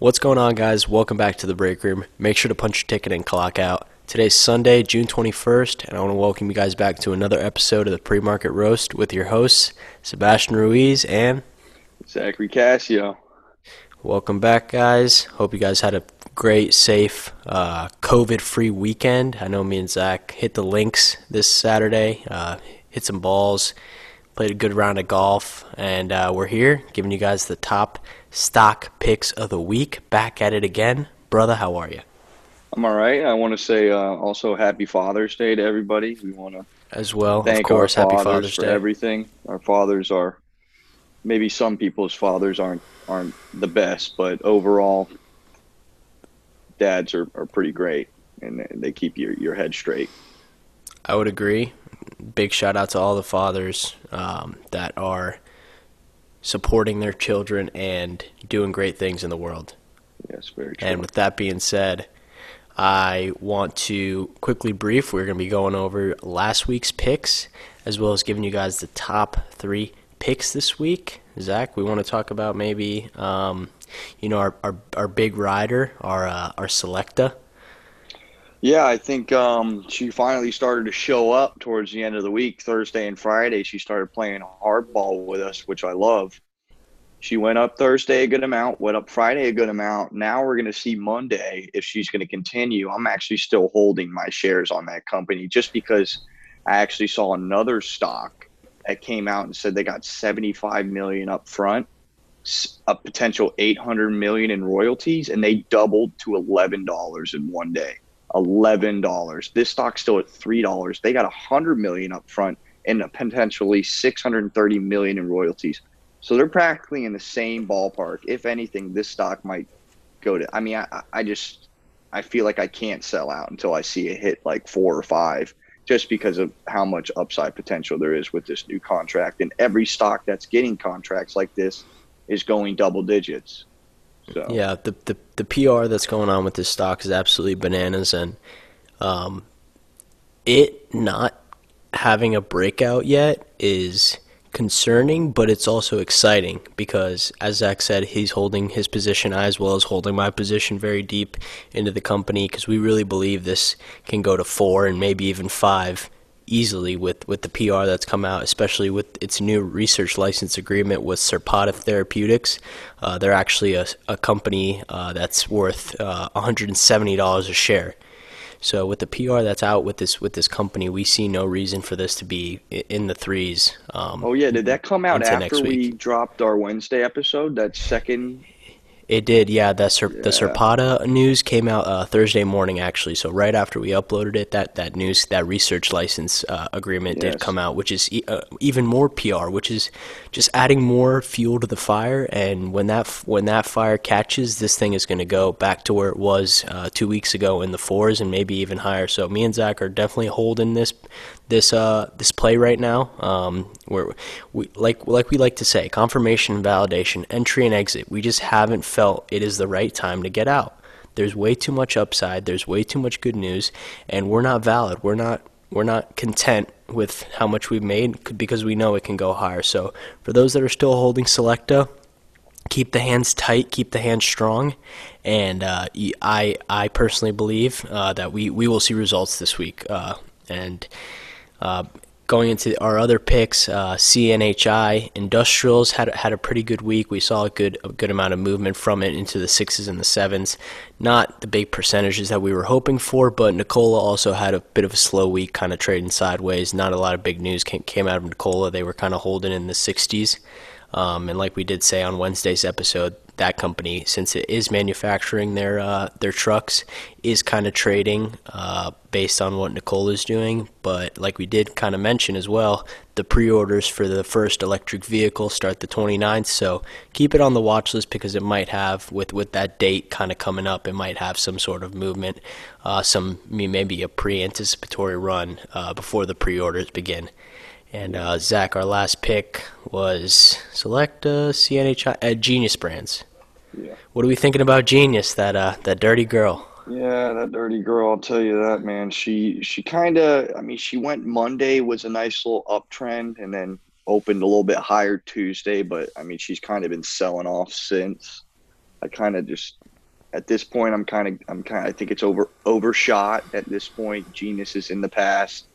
What's going on, guys? Welcome back to the break room. Make sure to punch your ticket and clock out. Today's Sunday, June 21st, and I want to welcome you guys back to another episode of the Pre Market Roast with your hosts, Sebastian Ruiz and Zachary Cascio. Welcome back, guys. Hope you guys had a great, safe, uh, COVID free weekend. I know me and Zach hit the links this Saturday, uh, hit some balls, played a good round of golf, and uh, we're here giving you guys the top stock picks of the week. Back at it again. Brother, how are you? I'm all right. I want to say uh, also Happy Father's Day to everybody. We want to as well. Thank of course, our Happy fathers Father's for Day. everything. Our fathers are maybe some people's fathers aren't aren't the best, but overall, dads are, are pretty great and they- they keep your, your head straight. I would agree. Big shout out to all the fathers um, that are supporting their children and doing great things in the world. Yes, very true. And with that being said, I want to quickly brief. We're going to be going over last week's picks as well as giving you guys the top three picks this week. Zach, we want to talk about maybe, um, you know, our, our, our big rider, our uh, our selecta. Yeah, I think um, she finally started to show up towards the end of the week, Thursday and Friday. She started playing hardball with us, which I love. She went up Thursday a good amount, went up Friday a good amount. Now we're going to see Monday if she's going to continue. I'm actually still holding my shares on that company just because I actually saw another stock that came out and said they got 75 million up front, a potential 800 million in royalties, and they doubled to $11 in one day eleven dollars. This stock's still at three dollars. They got a hundred million up front and potentially six hundred and thirty million in royalties. So they're practically in the same ballpark. If anything, this stock might go to. I mean, I, I just I feel like I can't sell out until I see it hit like four or five, just because of how much upside potential there is with this new contract. And every stock that's getting contracts like this is going double digits. So. Yeah, the, the the PR that's going on with this stock is absolutely bananas, and um, it not having a breakout yet is concerning, but it's also exciting because, as Zach said, he's holding his position as well as holding my position very deep into the company because we really believe this can go to four and maybe even five easily with, with the PR that's come out, especially with its new research license agreement with Sarepta Therapeutics. Uh, they're actually a, a company uh, that's worth uh, $170 a share. So with the PR that's out with this with this company, we see no reason for this to be in the threes. Um, Oh yeah, did that come out after we dropped our Wednesday episode? That second. It did, yeah. The the Yeah. Sarepta news came out uh, Thursday morning, actually. So right after we uploaded it, that, that news, that research license uh, agreement did come out, which is e- uh, even more PR, which is just adding more fuel to the fire. And when that f- when that fire catches, this thing is going to go back to where it was uh, two weeks ago in the fours and maybe even higher. So me and Zach are definitely holding this this uh this play right now. Um, where we like like we like to say, confirmation validation, entry and exit. We just haven't felt it is the right time to get out. There's way too much upside. There's way too much good news, and we're not valid. We're not we're not content with how much we've made because we know it can go higher. So for those that are still holding Selecta, keep the hands tight, keep the hands strong, and uh, I I personally believe uh, that we, we will see results this week. Uh, and uh, going into our other picks, uh, CNHI Industrials had had a pretty good week. We saw a good a good amount of movement from it into the sixes and the sevens. Not the big percentages that we were hoping for, but Nikola also had a bit of a slow week, kind of trading sideways. Not a lot of big news came, came out of Nikola. They were kind of holding in the 60s. Um, and like we did say on Wednesday's episode, that company, since it is manufacturing their uh, their trucks, is kind of trading uh, based on what Nicole is doing. But like we did kind of mention as well, the pre-orders for the first electric vehicle start the 29th. So keep it on the watch list because it might have, with with that date kind of coming up, it might have some sort of movement, uh, some maybe a pre-anticipatory run uh, before the pre-orders begin. And uh, Zach, our last pick was select CNHI uh, Genius Brands. Yeah. What are we thinking about Genius? That uh, that dirty girl. Yeah, that dirty girl, I'll tell you that, man. She she kind of, I mean, she went Monday was a nice little uptrend and then opened a little bit higher Tuesday, but I mean, she's kind of been selling off since. I kind of just at this point, I'm kind of, I'm kind, I think it's over overshot at this point. Genius is in the past.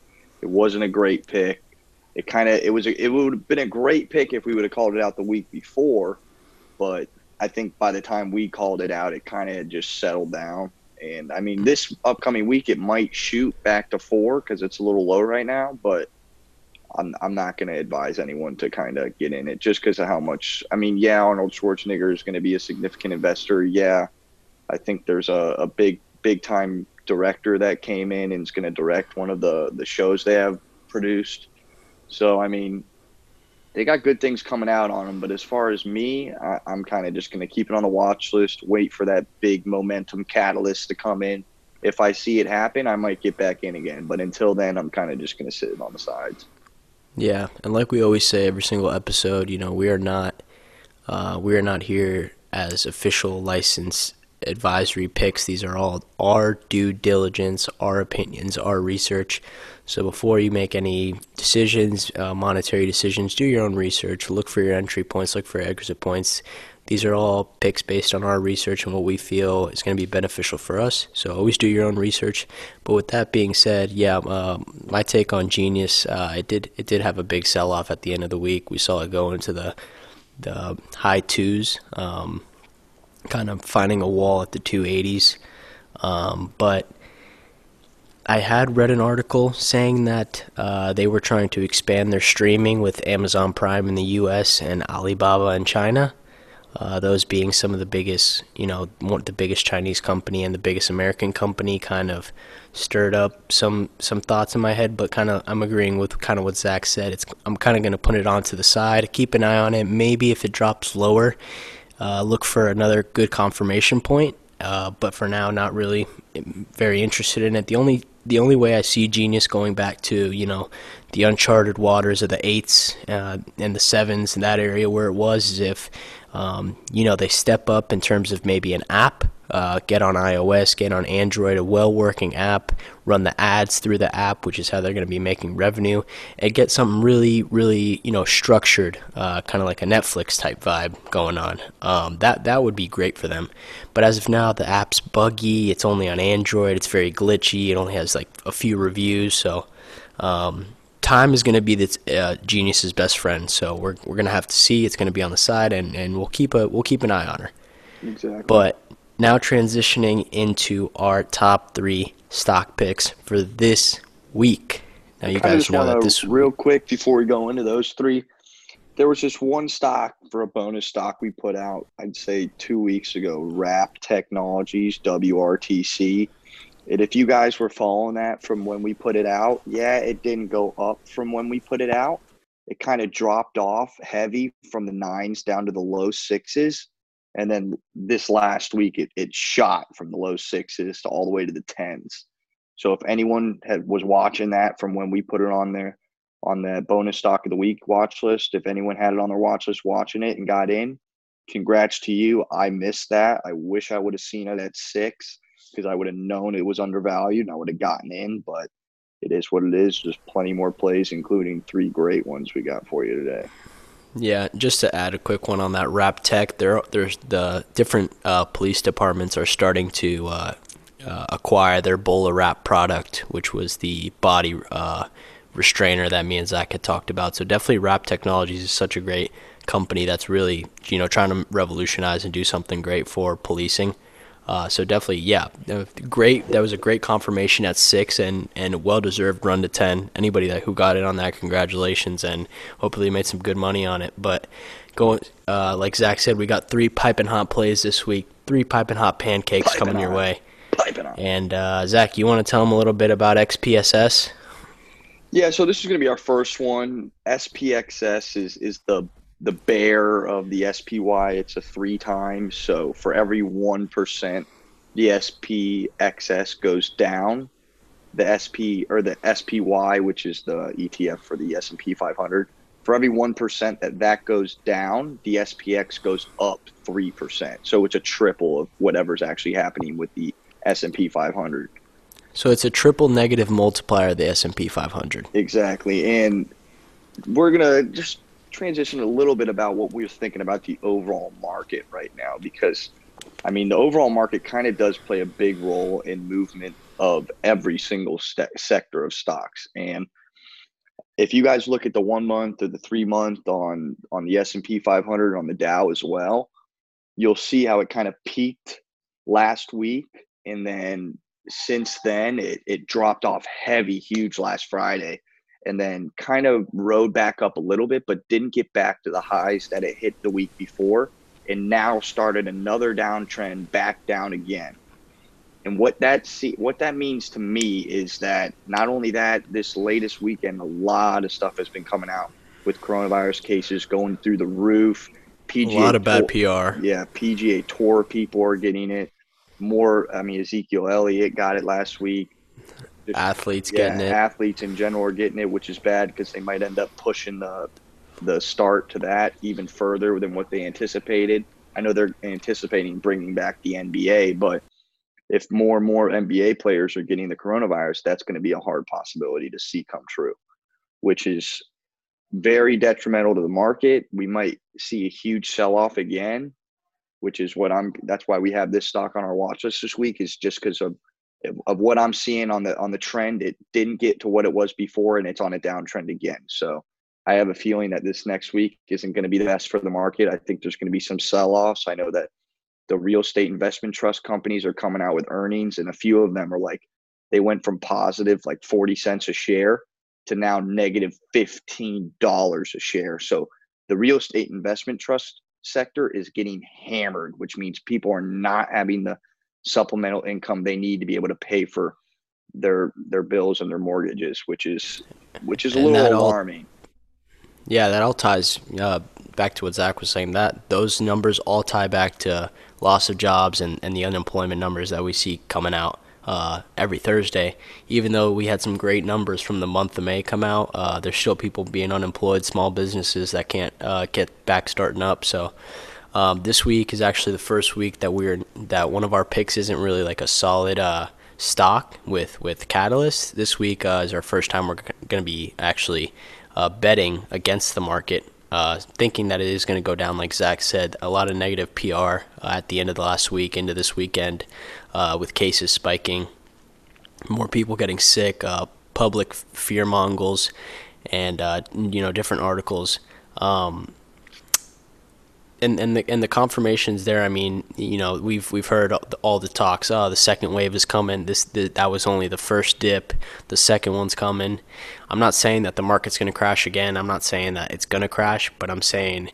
It wasn't a great pick. It kind of, it was, a, it would have been a great pick if we would have called it out the week before, but I think by the time we called it out, it kind of just settled down. And I mean, this upcoming week, it might shoot back to four because it's a little low right now, but I'm, I'm not going to advise anyone to kind of get in it just because of how much. I mean, yeah, Arnold Schwarzenegger is going to be a significant investor. Yeah, I think there's a, a big, big time director that came in and is going to direct one of the, the shows they have produced. So, I mean, they got good things coming out on them. But as far as me, I, am kind of just going to keep it on the watch list, wait for that big momentum catalyst to come in. If I see it happen, I might get back in again. But until then, I'm kind of just going to sit on the sides. Yeah, and like we always say every single episode, you know, we are not uh, we are not here as official license advisory picks. These are all our due diligence, our opinions, our research. So before you make any decisions, uh, monetary decisions, do your own research. Look for your entry points. Look for exit points. These are all picks based on our research and what we feel is going to be beneficial for us. So always do your own research. But with that being said, yeah, uh, my take on Genius, uh, it did it did have a big sell off at the end of the week. We saw it go into the the high twos, um, kind of finding a wall at the 280s. Um, but I had read an article saying that uh, they were trying to expand their streaming with Amazon Prime in the U.S. and Alibaba in China. Uh, those being some of the biggest, you know, the biggest Chinese company and the biggest American company, kind of stirred up some some thoughts in my head. But kind of, I'm agreeing with kind of what Zach said. It's I'm kind of going to put it onto the side, keep an eye on it. Maybe if it drops lower, uh, look for another good confirmation point. Uh, but for now, not really very interested in it. The only the only way I see Genius going back to you know the uncharted waters of the eights uh, and the sevens in that area where it was is if um, you know, they step up in terms of maybe an app, uh, get on iOS, get on Android, a well working app, run the ads through the app, which is how they're going to be making revenue, and get something really, really, you know, structured, uh, kind of like a Netflix type vibe going on. Um, that that would be great for them. But as of now, the app's buggy. It's only on Android. It's very glitchy. It only has like a few reviews, so. Um, time is going to be the uh, genius's best friend. So we're we're going to have to see. It's going to be on the side, and, and we'll keep a we'll keep an eye on her. Exactly. But now transitioning into our top three stock picks for this week. Now you guys know that this real quick before we go into those three. There was just one stock for a bonus stock we put out. I'd say two weeks ago. Wrap Technologies WRTC and if you guys were following that from when we put it out, yeah, it didn't go up from when we put it out. It kind of dropped off heavy from the nines down to the low sixes. And then this last week, it, it shot from the low sixes to all the way to the tens. So if anyone had, was watching that from when we put it on there on the bonus stock of the week watch list, if anyone had it on their watch list watching it and got in, congrats to you. I missed that. I wish I would have seen it at six because I would have known it was undervalued and I would have gotten in, but it is what it is. There's plenty more plays, including three great ones we got for you today. Yeah, just to add a quick one on that Wrap Tech, there there's the different uh, police departments are starting to uh, uh, acquire their BolaWrap product, which was the body uh, restrainer that me and Zach had talked about. So definitely, Wrap Technologies is such a great company that's really you know trying to revolutionize and do something great for policing. Uh, so definitely, yeah, great. That was a great confirmation at six, and and well-deserved run to ten. Anybody that who got in on that, congratulations, and hopefully made some good money on it. But going, uh, like Zach said, we got three piping hot plays this week. Three piping hot pancakes piping coming hot. your way. Piping hot. And uh, Zach, you want to tell them a little bit about XPSS? Yeah, so this is going to be our first one. SPXS is is the the bear of the SPY, it's a three times. So for every 1%, the SPXS goes down. The SP or the SPY, which is the ETF for the S&P 500, for every 1% that that goes down, the SPX goes up 3%. So it's a triple of whatever's actually happening with the S&P 500. So it's a triple negative multiplier of the S&P 500. Exactly. And we're going to just transition a little bit about what we are thinking about the overall market right now because I mean, the overall market kind of does play a big role in movement of every single st- sector of stocks. And if you guys look at the one month or the three month on on the S and P 500 on the Dow as well, you'll see how it kind of peaked last week, and then since then it, it dropped off heavy, huge last Friday, and then kind of rode back up a little bit, but didn't get back to the highs that it hit the week before, and now started another downtrend back down again. And what that see what that means to me is that not only that this latest weekend a lot of stuff has been coming out with coronavirus cases going through the roof. PGA a lot of bad tour, PR. Yeah, PGA Tour people are getting it. More, I mean, Ezekiel Elliott got it last week. Just, athletes yeah, getting it. Athletes in general are getting it, which is bad because they might end up pushing the the start to that even further than what they anticipated. I know they're anticipating bringing back the NBA, but if more and more NBA players are getting the coronavirus, that's going to be a hard possibility to see come true, which is very detrimental to the market. We might see a huge sell off again, which is what I'm. That's why we have this stock on our watch list this week. Is just because of of what I'm seeing on the on the trend. It didn't get to what it was before, and it's on a downtrend again. So I have a feeling that this next week isn't going to be the best for the market. I think there's going to be some sell offs. I know that the real estate investment trust companies are coming out with earnings, and a few of them are like they went from positive like 40 cents a share to now negative $15 a share. So the real estate investment trust sector is getting hammered, which means people are not having the supplemental income they need to be able to pay for their their bills and their mortgages, which is which is a and little alarming. All, yeah, that all ties uh, back to what Zach was saying. That those numbers all tie back to loss of jobs and, and the unemployment numbers that we see coming out uh, every Thursday. Even though we had some great numbers from the month of May come out, uh, there's still people being unemployed, small businesses that can't uh, get back starting up. So um, this week is actually the first week that we're that one of our picks isn't really like a solid uh, stock with with Catalyst. This week uh, is our first time we're going to be actually uh, betting against the market uh, thinking that it is going to go down, like Zach said, a lot of negative PR uh, at the end of the last week into this weekend uh, with cases spiking, more people getting sick, public fear mongers, and you know different articles. Um, and and the and the confirmations there. I mean, you know, we've we've heard all the talks. Oh, the second wave is coming. This that was only the first dip. The second one's coming. I'm not saying that the market's going to crash again. I'm not saying that it's going to crash, but I'm saying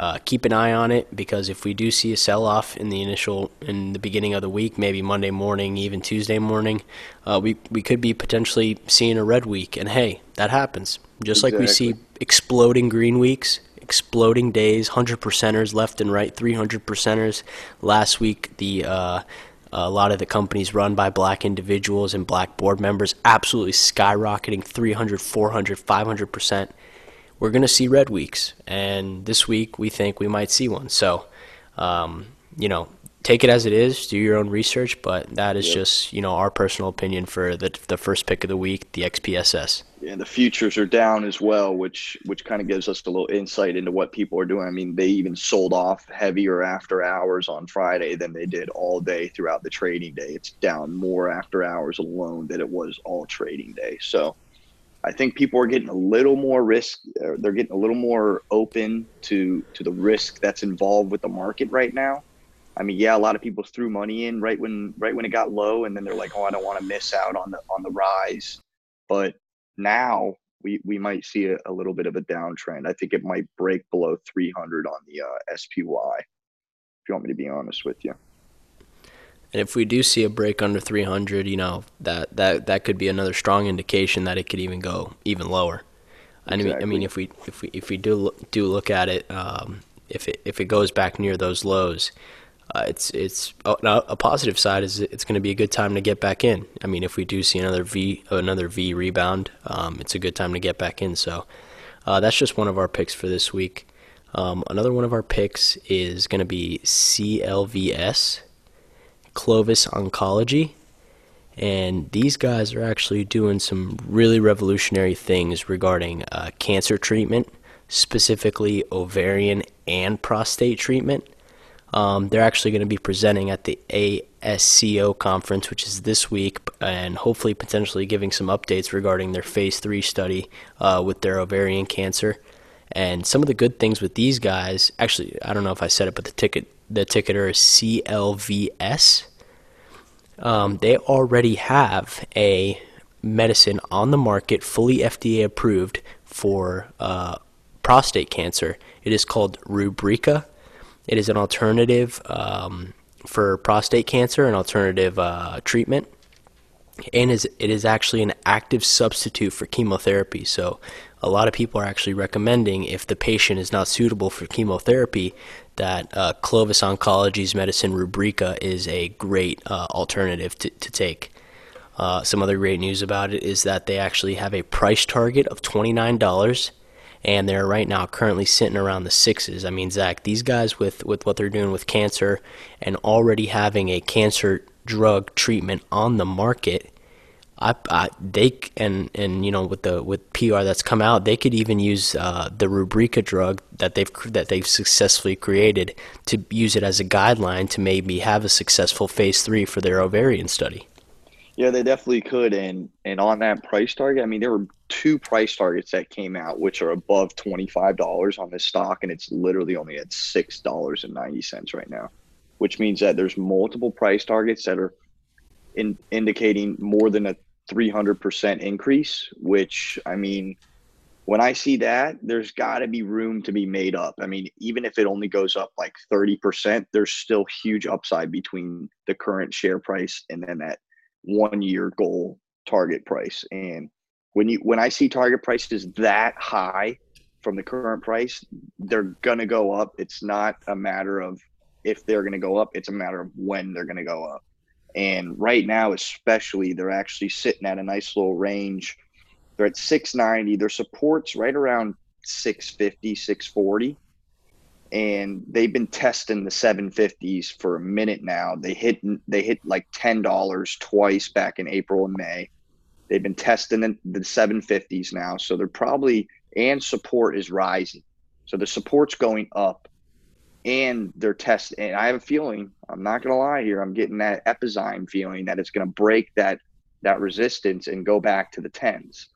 uh, keep an eye on it because if we do see a sell-off in the initial in the beginning of the week, maybe Monday morning, even Tuesday morning, uh, we we could be potentially seeing a red week. And hey, that happens. Just exactly. like we see exploding green weeks, exploding days, 100 percenters left and right, 300 percenters. Last week, the uh, a lot of the companies run by black individuals and black board members absolutely skyrocketing 300, 400, 500 percent. We're going to see red weeks, and this week we think we might see one. So, um, you know, take it as it is. Do your own research, but that is yep. just you know our personal opinion for the the first pick of the week, the XPSS. Yeah, the futures are down as well, which which kind of gives us a little insight into what people are doing. I mean, they even sold off heavier after hours on Friday than they did all day throughout the trading day. It's down more after hours alone than it was all trading day. So. I think people are getting a little more risk. Uh, they're getting a little more open to to the risk that's involved with the market right now I mean, yeah, a lot of people threw money in right when right when it got low, and then they're like, "Oh, I don't want to miss out on the on the rise." But now we we might see a, a little bit of a downtrend. I think it might break below 300 on the uh, SPY. If you want me to be honest with you. And if we do see a break under 300, you know that that that could be another strong indication that it could even go even lower. Exactly. I mean, I mean, if we if we if we do do look at it, um, if it if it goes back near those lows, uh, it's it's oh, a positive side is it's going to be a good time to get back in. I mean, if we do see another V another V rebound, um, it's a good time to get back in. So uh, that's just one of our picks for this week. Um, another one of our picks is going to be CLVS, Clovis Oncology. And these guys are actually doing some really revolutionary things regarding uh, cancer treatment, specifically ovarian and prostate treatment. Um, they're actually going to be presenting at the ASCO conference, which is this week, and hopefully potentially giving some updates regarding their phase three study uh, with their ovarian cancer. And some of the good things with these guys, actually, I don't know if I said it, but the ticket, the ticketer is CLVS. Um, they already have a medicine on the market, fully FDA approved for uh, prostate cancer. It is called Rubraca. It is an alternative um, for prostate cancer, an alternative uh, treatment, and is it is actually an active substitute for chemotherapy. So, a lot of people are actually recommending if the patient is not suitable for chemotherapy, that uh, Clovis Oncology's medicine Rubraca is a great uh, alternative to, to take. Uh, some other great news about it is that they actually have a price target of $29 and they're right now currently sitting around the sixes. I mean, Zach, these guys with, with what they're doing with cancer and already having a cancer drug treatment on the market, I, I they and and you know with the with PR that's come out, they could even use uh, the Rubraca drug that they've that they've successfully created to use it as a guideline to maybe have a successful phase three for their ovarian study. Yeah, they definitely could. And and on that price target, I mean, there were two price targets that came out, which are above twenty five dollars on this stock, and it's literally only at six dollars and ninety cents right now, which means that there's multiple price targets that are in indicating more than a three hundred percent increase. Which I mean, when I see that, there's got to be room to be made up. I mean, even if it only goes up like 30%, there's still huge upside between the current share price and then that one year goal target price. And when you when I see target prices that high from the current price, they're gonna go up. It's not a matter of if they're gonna go up, it's a matter of when they're gonna go up. And right now, especially, they're actually sitting at a nice little range. They're at 690. Their support's right around 650, 640 and they've been testing the 750s for a minute now. They hit they hit like ten dollars twice back in April and May. They've been testing the, the 750s now, so they're probably and support is rising. So the support's going up, and they're testing. And I have a feeling, I'm not gonna lie here, I'm getting that Epizyme feeling that it's gonna break that that resistance and go back to the tens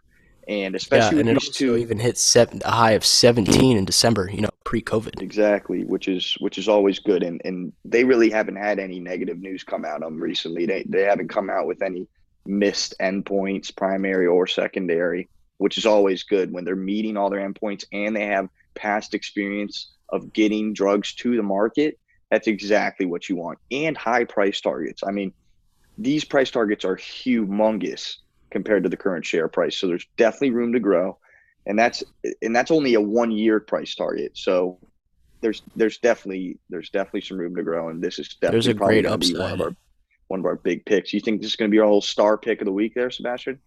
and especially yeah, and it also two, even hit seven, a high of 17 in December. You know, pre-COVID. Exactly, which is which is always good, and and they really haven't had any negative news come out of them recently. They they haven't come out with any missed endpoints, primary or secondary, which is always good when they're meeting all their endpoints and they have past experience of getting drugs to the market. That's exactly what you want, and high price targets. I mean, these price targets are humongous compared to the current share price. So there's definitely room to grow, and that's and that's only a one year price target. So there's there's definitely there's definitely some room to grow, and this is definitely there's a great upside. One of our one of our big picks. You think this is going to be our whole star pick of the week there, Sebastian?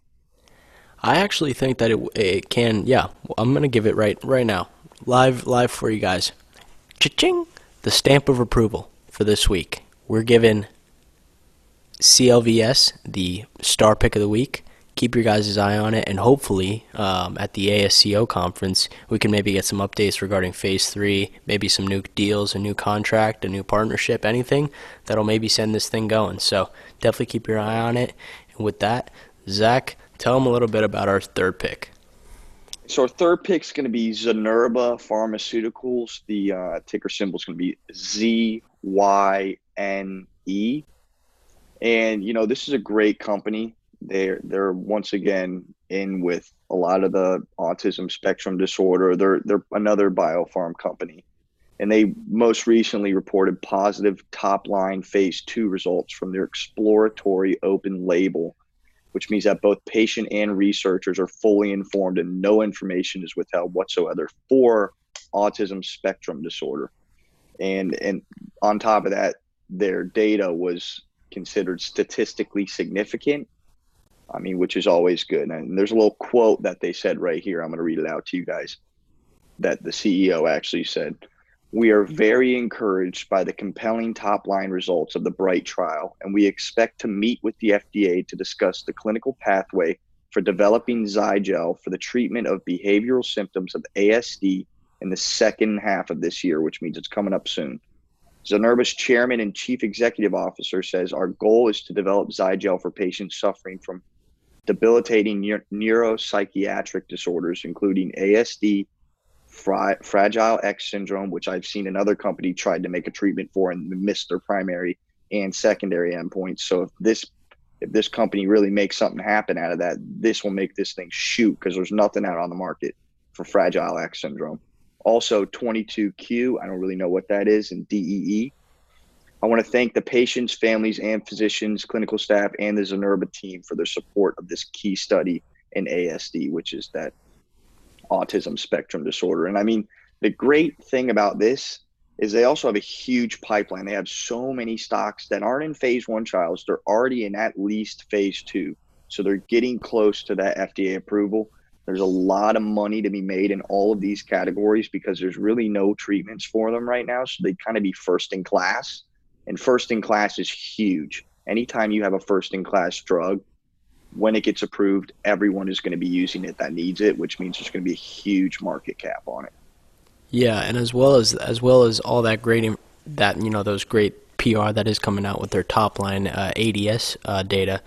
I actually think that it, it can. Yeah, I'm going to give it right right now, live live for you guys. Cha-ching! The stamp of approval for this week. We're giving CLVS the star pick of the week keep your guys' eye on it, and hopefully um, at the ASCO conference, we can maybe get some updates regarding phase three, maybe some new deals, a new contract, a new partnership, anything that'll maybe send this thing going. So definitely keep your eye on it. And with that, Zach, tell them a little bit about our third pick. So our third pick is going to be Zynerba Pharmaceuticals. The uh, ticker symbol is going to be Z Y N E. And you know this is a great company they're they're once again in with a lot of the autism spectrum disorder. They're they're another biopharm company, and they most recently reported positive top line phase two results from their exploratory open label, which means that both patient and researchers are fully informed and no information is withheld whatsoever for autism spectrum disorder. And and on top of that, their data was considered statistically significant I mean, which is always good. And there's a little quote that they said right here. I'm going to read it out to you guys that the CEO actually said. We are mm-hmm. very encouraged by the compelling top line results of the BRIGHT trial, and we expect to meet with the FDA to discuss the clinical pathway for developing Zygel for the treatment of behavioral symptoms of ASD in the second half of this year, which means it's coming up soon. Zynerba's chairman and chief executive officer says our goal is to develop Zygel for patients suffering from debilitating neuropsychiatric disorders, including ASD, Fragile X syndrome, which I've seen another company tried to make a treatment for and missed their primary and secondary endpoints. So if this if this company really makes something happen out of that, this will make this thing shoot because there's nothing out on the market for Fragile X syndrome. Also, 22q, I don't really know what that is, and DEE. I want to thank the patients, families, and physicians, clinical staff, and the Zynerba team for their support of this key study in ASD, which is that autism spectrum disorder. And I mean, the great thing about this is they also have a huge pipeline. They have so many stocks that aren't in phase one trials. They're already in at least phase two. So they're getting close to that FDA approval. There's a lot of money to be made in all of these categories because there's really no treatments for them right now. So they kind of be first in class. And first in class is huge. Anytime you have a first in class drug, when it gets approved, everyone is going to be using it that needs it, which means there's going to be a huge market cap on it. Yeah, and as well as as well as all that great that you know those great PR that is coming out with their top line uh, ADS uh, data,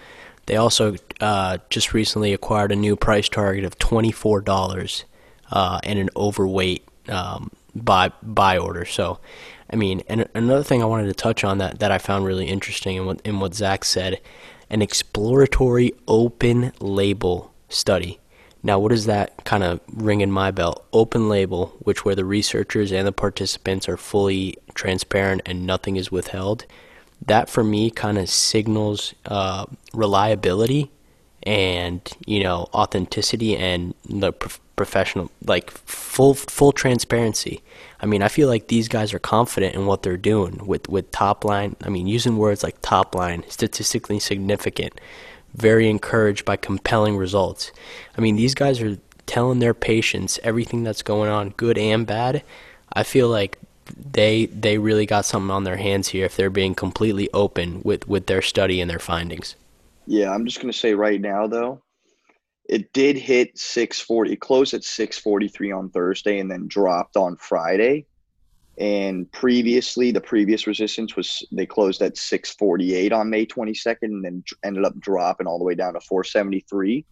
they also uh, just recently acquired a new price target of twenty four dollars uh, and an overweight um, buy buy order. So, I mean, and another thing I wanted to touch on that that I found really interesting in what in what Zach said, an exploratory open label study. Now, what does that kind of ring in my bell? Open label, which where the researchers and the participants are fully transparent and nothing is withheld. That for me kind of signals uh, reliability and you know authenticity and the professional like full full transparency. I mean, I feel like these guys are confident in what they're doing with with top line. I mean, using words like top line, statistically significant very encouraged by compelling results. I mean, these guys are telling their patients everything that's going on, good and bad. I feel like they they really got something on their hands here if they're being completely open with with their study and their findings. Yeah, I'm just going to say right now though, it did hit 640 it closed at 643 on Thursday and then dropped on Friday. And previously, the previous resistance was they closed at 648 on May 22nd and then ended up dropping all the way down to 473.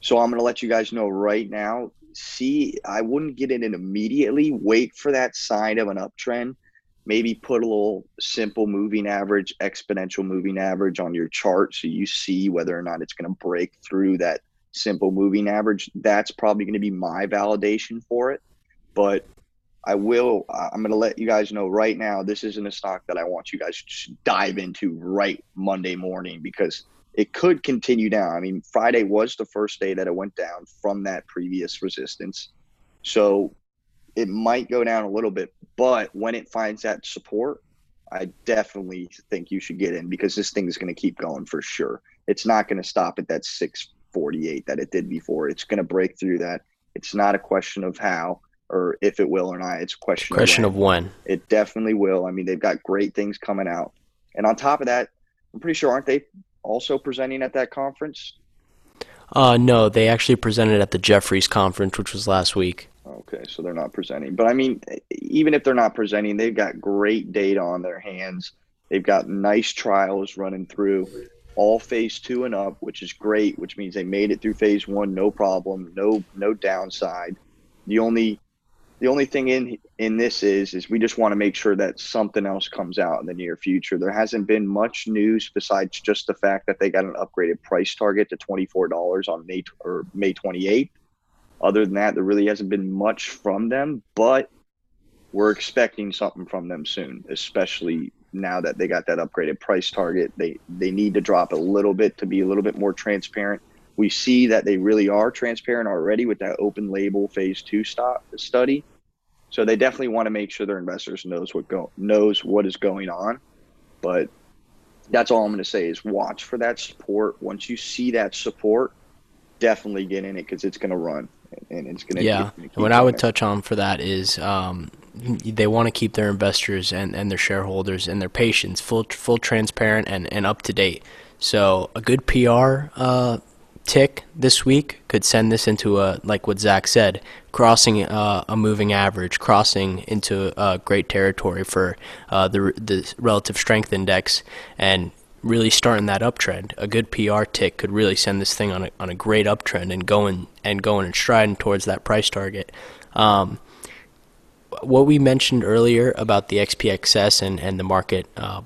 So I'm going to let you guys know right now. See, I wouldn't get in it immediately. Wait for that sign of an uptrend. Maybe put a little simple moving average, exponential moving average on your chart so you see whether or not it's going to break through that simple moving average. That's probably going to be my validation for it. But I will. I'm going to let you guys know right now. This isn't a stock that I want you guys to dive into right Monday morning because it could continue down. I mean, Friday was the first day that it went down from that previous resistance, so it might go down a little bit. But when it finds that support, I definitely think you should get in because this thing is going to keep going for sure. It's not going to stop at that 648 that it did before. It's going to break through that. It's not a question of how or if it will or not. It's a question. Question of when. of when. It definitely will. I mean, they've got great things coming out, and on top of that, I'm pretty sure aren't they also presenting at that conference? Uh, no, they actually presented at the Jefferies conference, which was last week. Okay, so they're not presenting. But I mean, even if they're not presenting, they've got great data on their hands. They've got nice trials running through all phase two and up, which is great, which means they made it through phase one, no problem, no no downside. The only the only thing in in this is is we just want to make sure that something else comes out in the near future. There hasn't been much news besides just the fact that they got an upgraded price target to twenty four dollars on May or May twenty eighth. Other than that, there really hasn't been much from them, but we're expecting something from them soon, especially now that they got that upgraded price target. They they need to drop a little bit to be a little bit more transparent we see that they really are transparent already with that open label phase two stop study. So they definitely want to make sure their investors knows what go knows what is going on. But that's all I'm going to say is watch for that support. Once you see that support, definitely get in it because it's going to run and it's going to. Yeah, keep, what I would touch on for that is um, they want to keep their investors and, and their shareholders and their patients full full transparent and, and up to date. So a good PR uh, tick this week could send this into a like what Zach said, crossing uh, a moving average, crossing into uh, great territory for uh, the the relative strength index, and really starting that uptrend. A good PR tick could really send this thing on a on a great uptrend and going and going and striding towards that price target. Um, what we mentioned earlier about the XPXS and, and the market uh,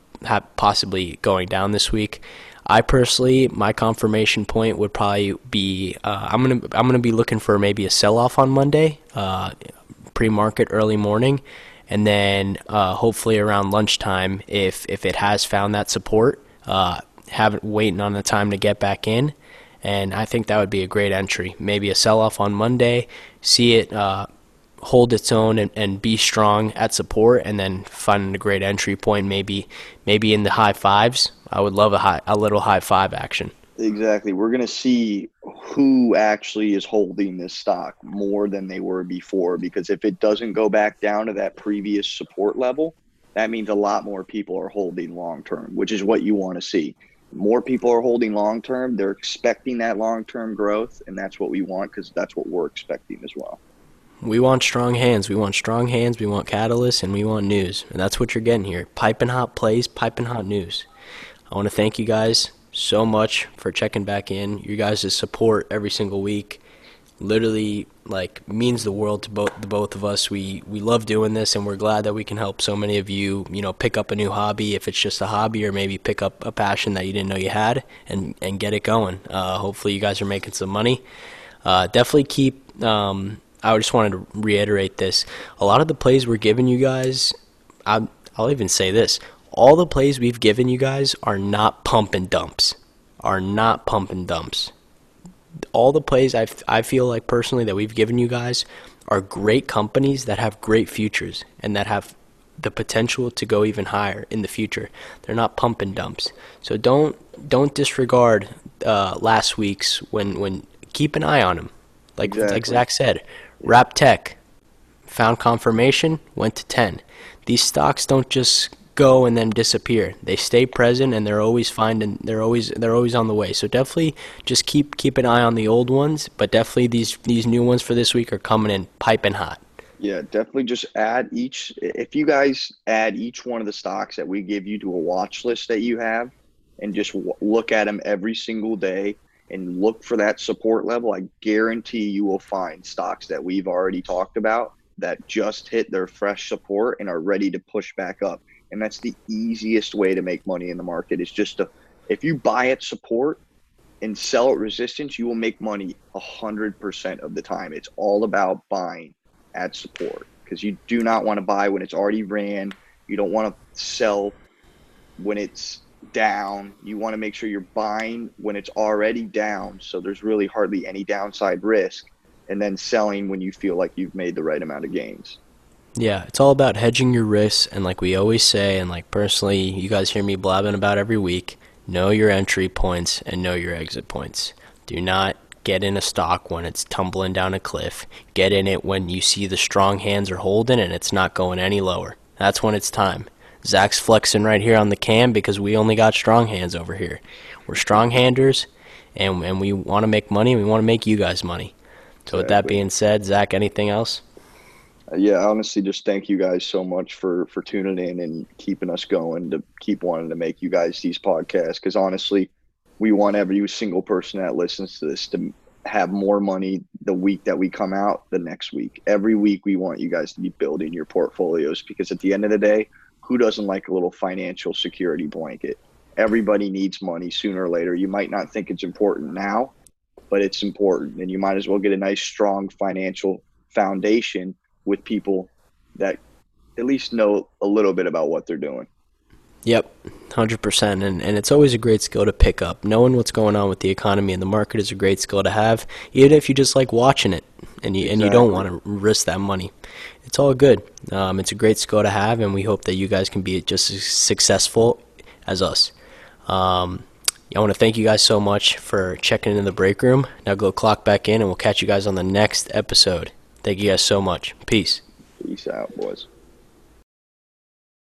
possibly going down this week, I personally, my confirmation point would probably be uh, I'm gonna I'm gonna be looking for maybe a sell off on Monday, uh, pre market early morning, and then uh, hopefully around lunchtime if if it has found that support, uh, have it waiting on the time to get back in, and I think that would be a great entry. Maybe a sell off on Monday, see it uh, hold its own and, and be strong at support, and then find a great entry point. Maybe maybe in the high fives. I would love a high a little high five action. Exactly. We're going to see who actually is holding this stock more than they were before because if it doesn't go back down to that previous support level, that means a lot more people are holding long term, which is what you want to see. More people are holding long term. They're expecting that long term growth, and that's what we want because that's what we're expecting as well. We want strong hands. We want strong hands. We want catalysts, and we want news. And that's what you're getting here. Piping hot plays, piping hot news. I want to thank you guys so much for checking back in. You guys' support every single week literally like means the world to both the both of us. We we love doing this, and we're glad that we can help so many of you. You know, pick up a new hobby if it's just a hobby, or maybe pick up a passion that you didn't know you had, and and get it going. Uh, hopefully, you guys are making some money. Uh, definitely keep. Um, I just wanted to reiterate this. A lot of the plays we're giving you guys, I, I'll even say this: all the plays we've given you guys are not pump and dumps. Are not pump and dumps all the plays I, I feel like personally that we've given you guys are great companies that have great futures and that have the potential to go even higher in the future. They're not pump and dumps. So don't don't disregard uh, last week's when when keep an eye on them. Like exactly. like Zach said, Wrap Tech found confirmation, went to ten. These stocks don't just go and then disappear. They stay present and they're always finding they're always they're always on the way. So definitely just keep keep an eye on the old ones, but definitely these these new ones for this week are coming in piping hot. Yeah, definitely just add each if you guys add each one of the stocks that we give you to a watch list that you have and just w- look at them every single day and look for that support level, I guarantee you will find stocks that we've already talked about that just hit their fresh support and are ready to push back up and that's the easiest way to make money in the market is just to if you buy at support and sell at resistance you will make money 100% of the time. It's all about buying at support because you do not want to buy when it's already ran. You don't want to sell when it's down. You want to make sure you're buying when it's already down. So there's really hardly any downside risk and then selling when you feel like you've made the right amount of gains yeah, it's all about hedging your risks, and like we always say, and like personally, you guys hear me blabbing about every week know your entry points and know your exit points. Do not get in a stock when it's tumbling down a cliff. Get in it when you see the strong hands are holding and it's not going any lower. That's when it's time. Zach's flexing right here on the cam because we only got strong hands over here. We're strong handers, and, and we want to make money, and we want to make you guys money. So, exactly. with that being said, Zach, anything else? Uh, yeah, honestly, just thank you guys so much for for tuning in and keeping us going to keep wanting to make you guys these podcasts. Because honestly, we want every single person that listens to this to have more money the week that we come out the next week. Every week, we want you guys to be building your portfolios because at the end of the day, who doesn't like a little financial security blanket? Everybody needs money sooner or later. You might not think it's important now, but it's important, and you might as well get a nice, strong financial foundation with people that at least know a little bit about what they're doing. Yep, 100%. And, and it's always a great skill to pick up. Knowing what's going on with the economy and the market is a great skill to have, even if you just like watching it and you, exactly. and you don't want to risk that money. It's all good. Um, it's a great skill to have, and we hope that you guys can be just as successful as us. Um, I want to thank you guys so much for checking in the break room. Now go clock back in, and we'll catch you guys on the next episode. Thank you guys so much. Peace. Peace out, boys.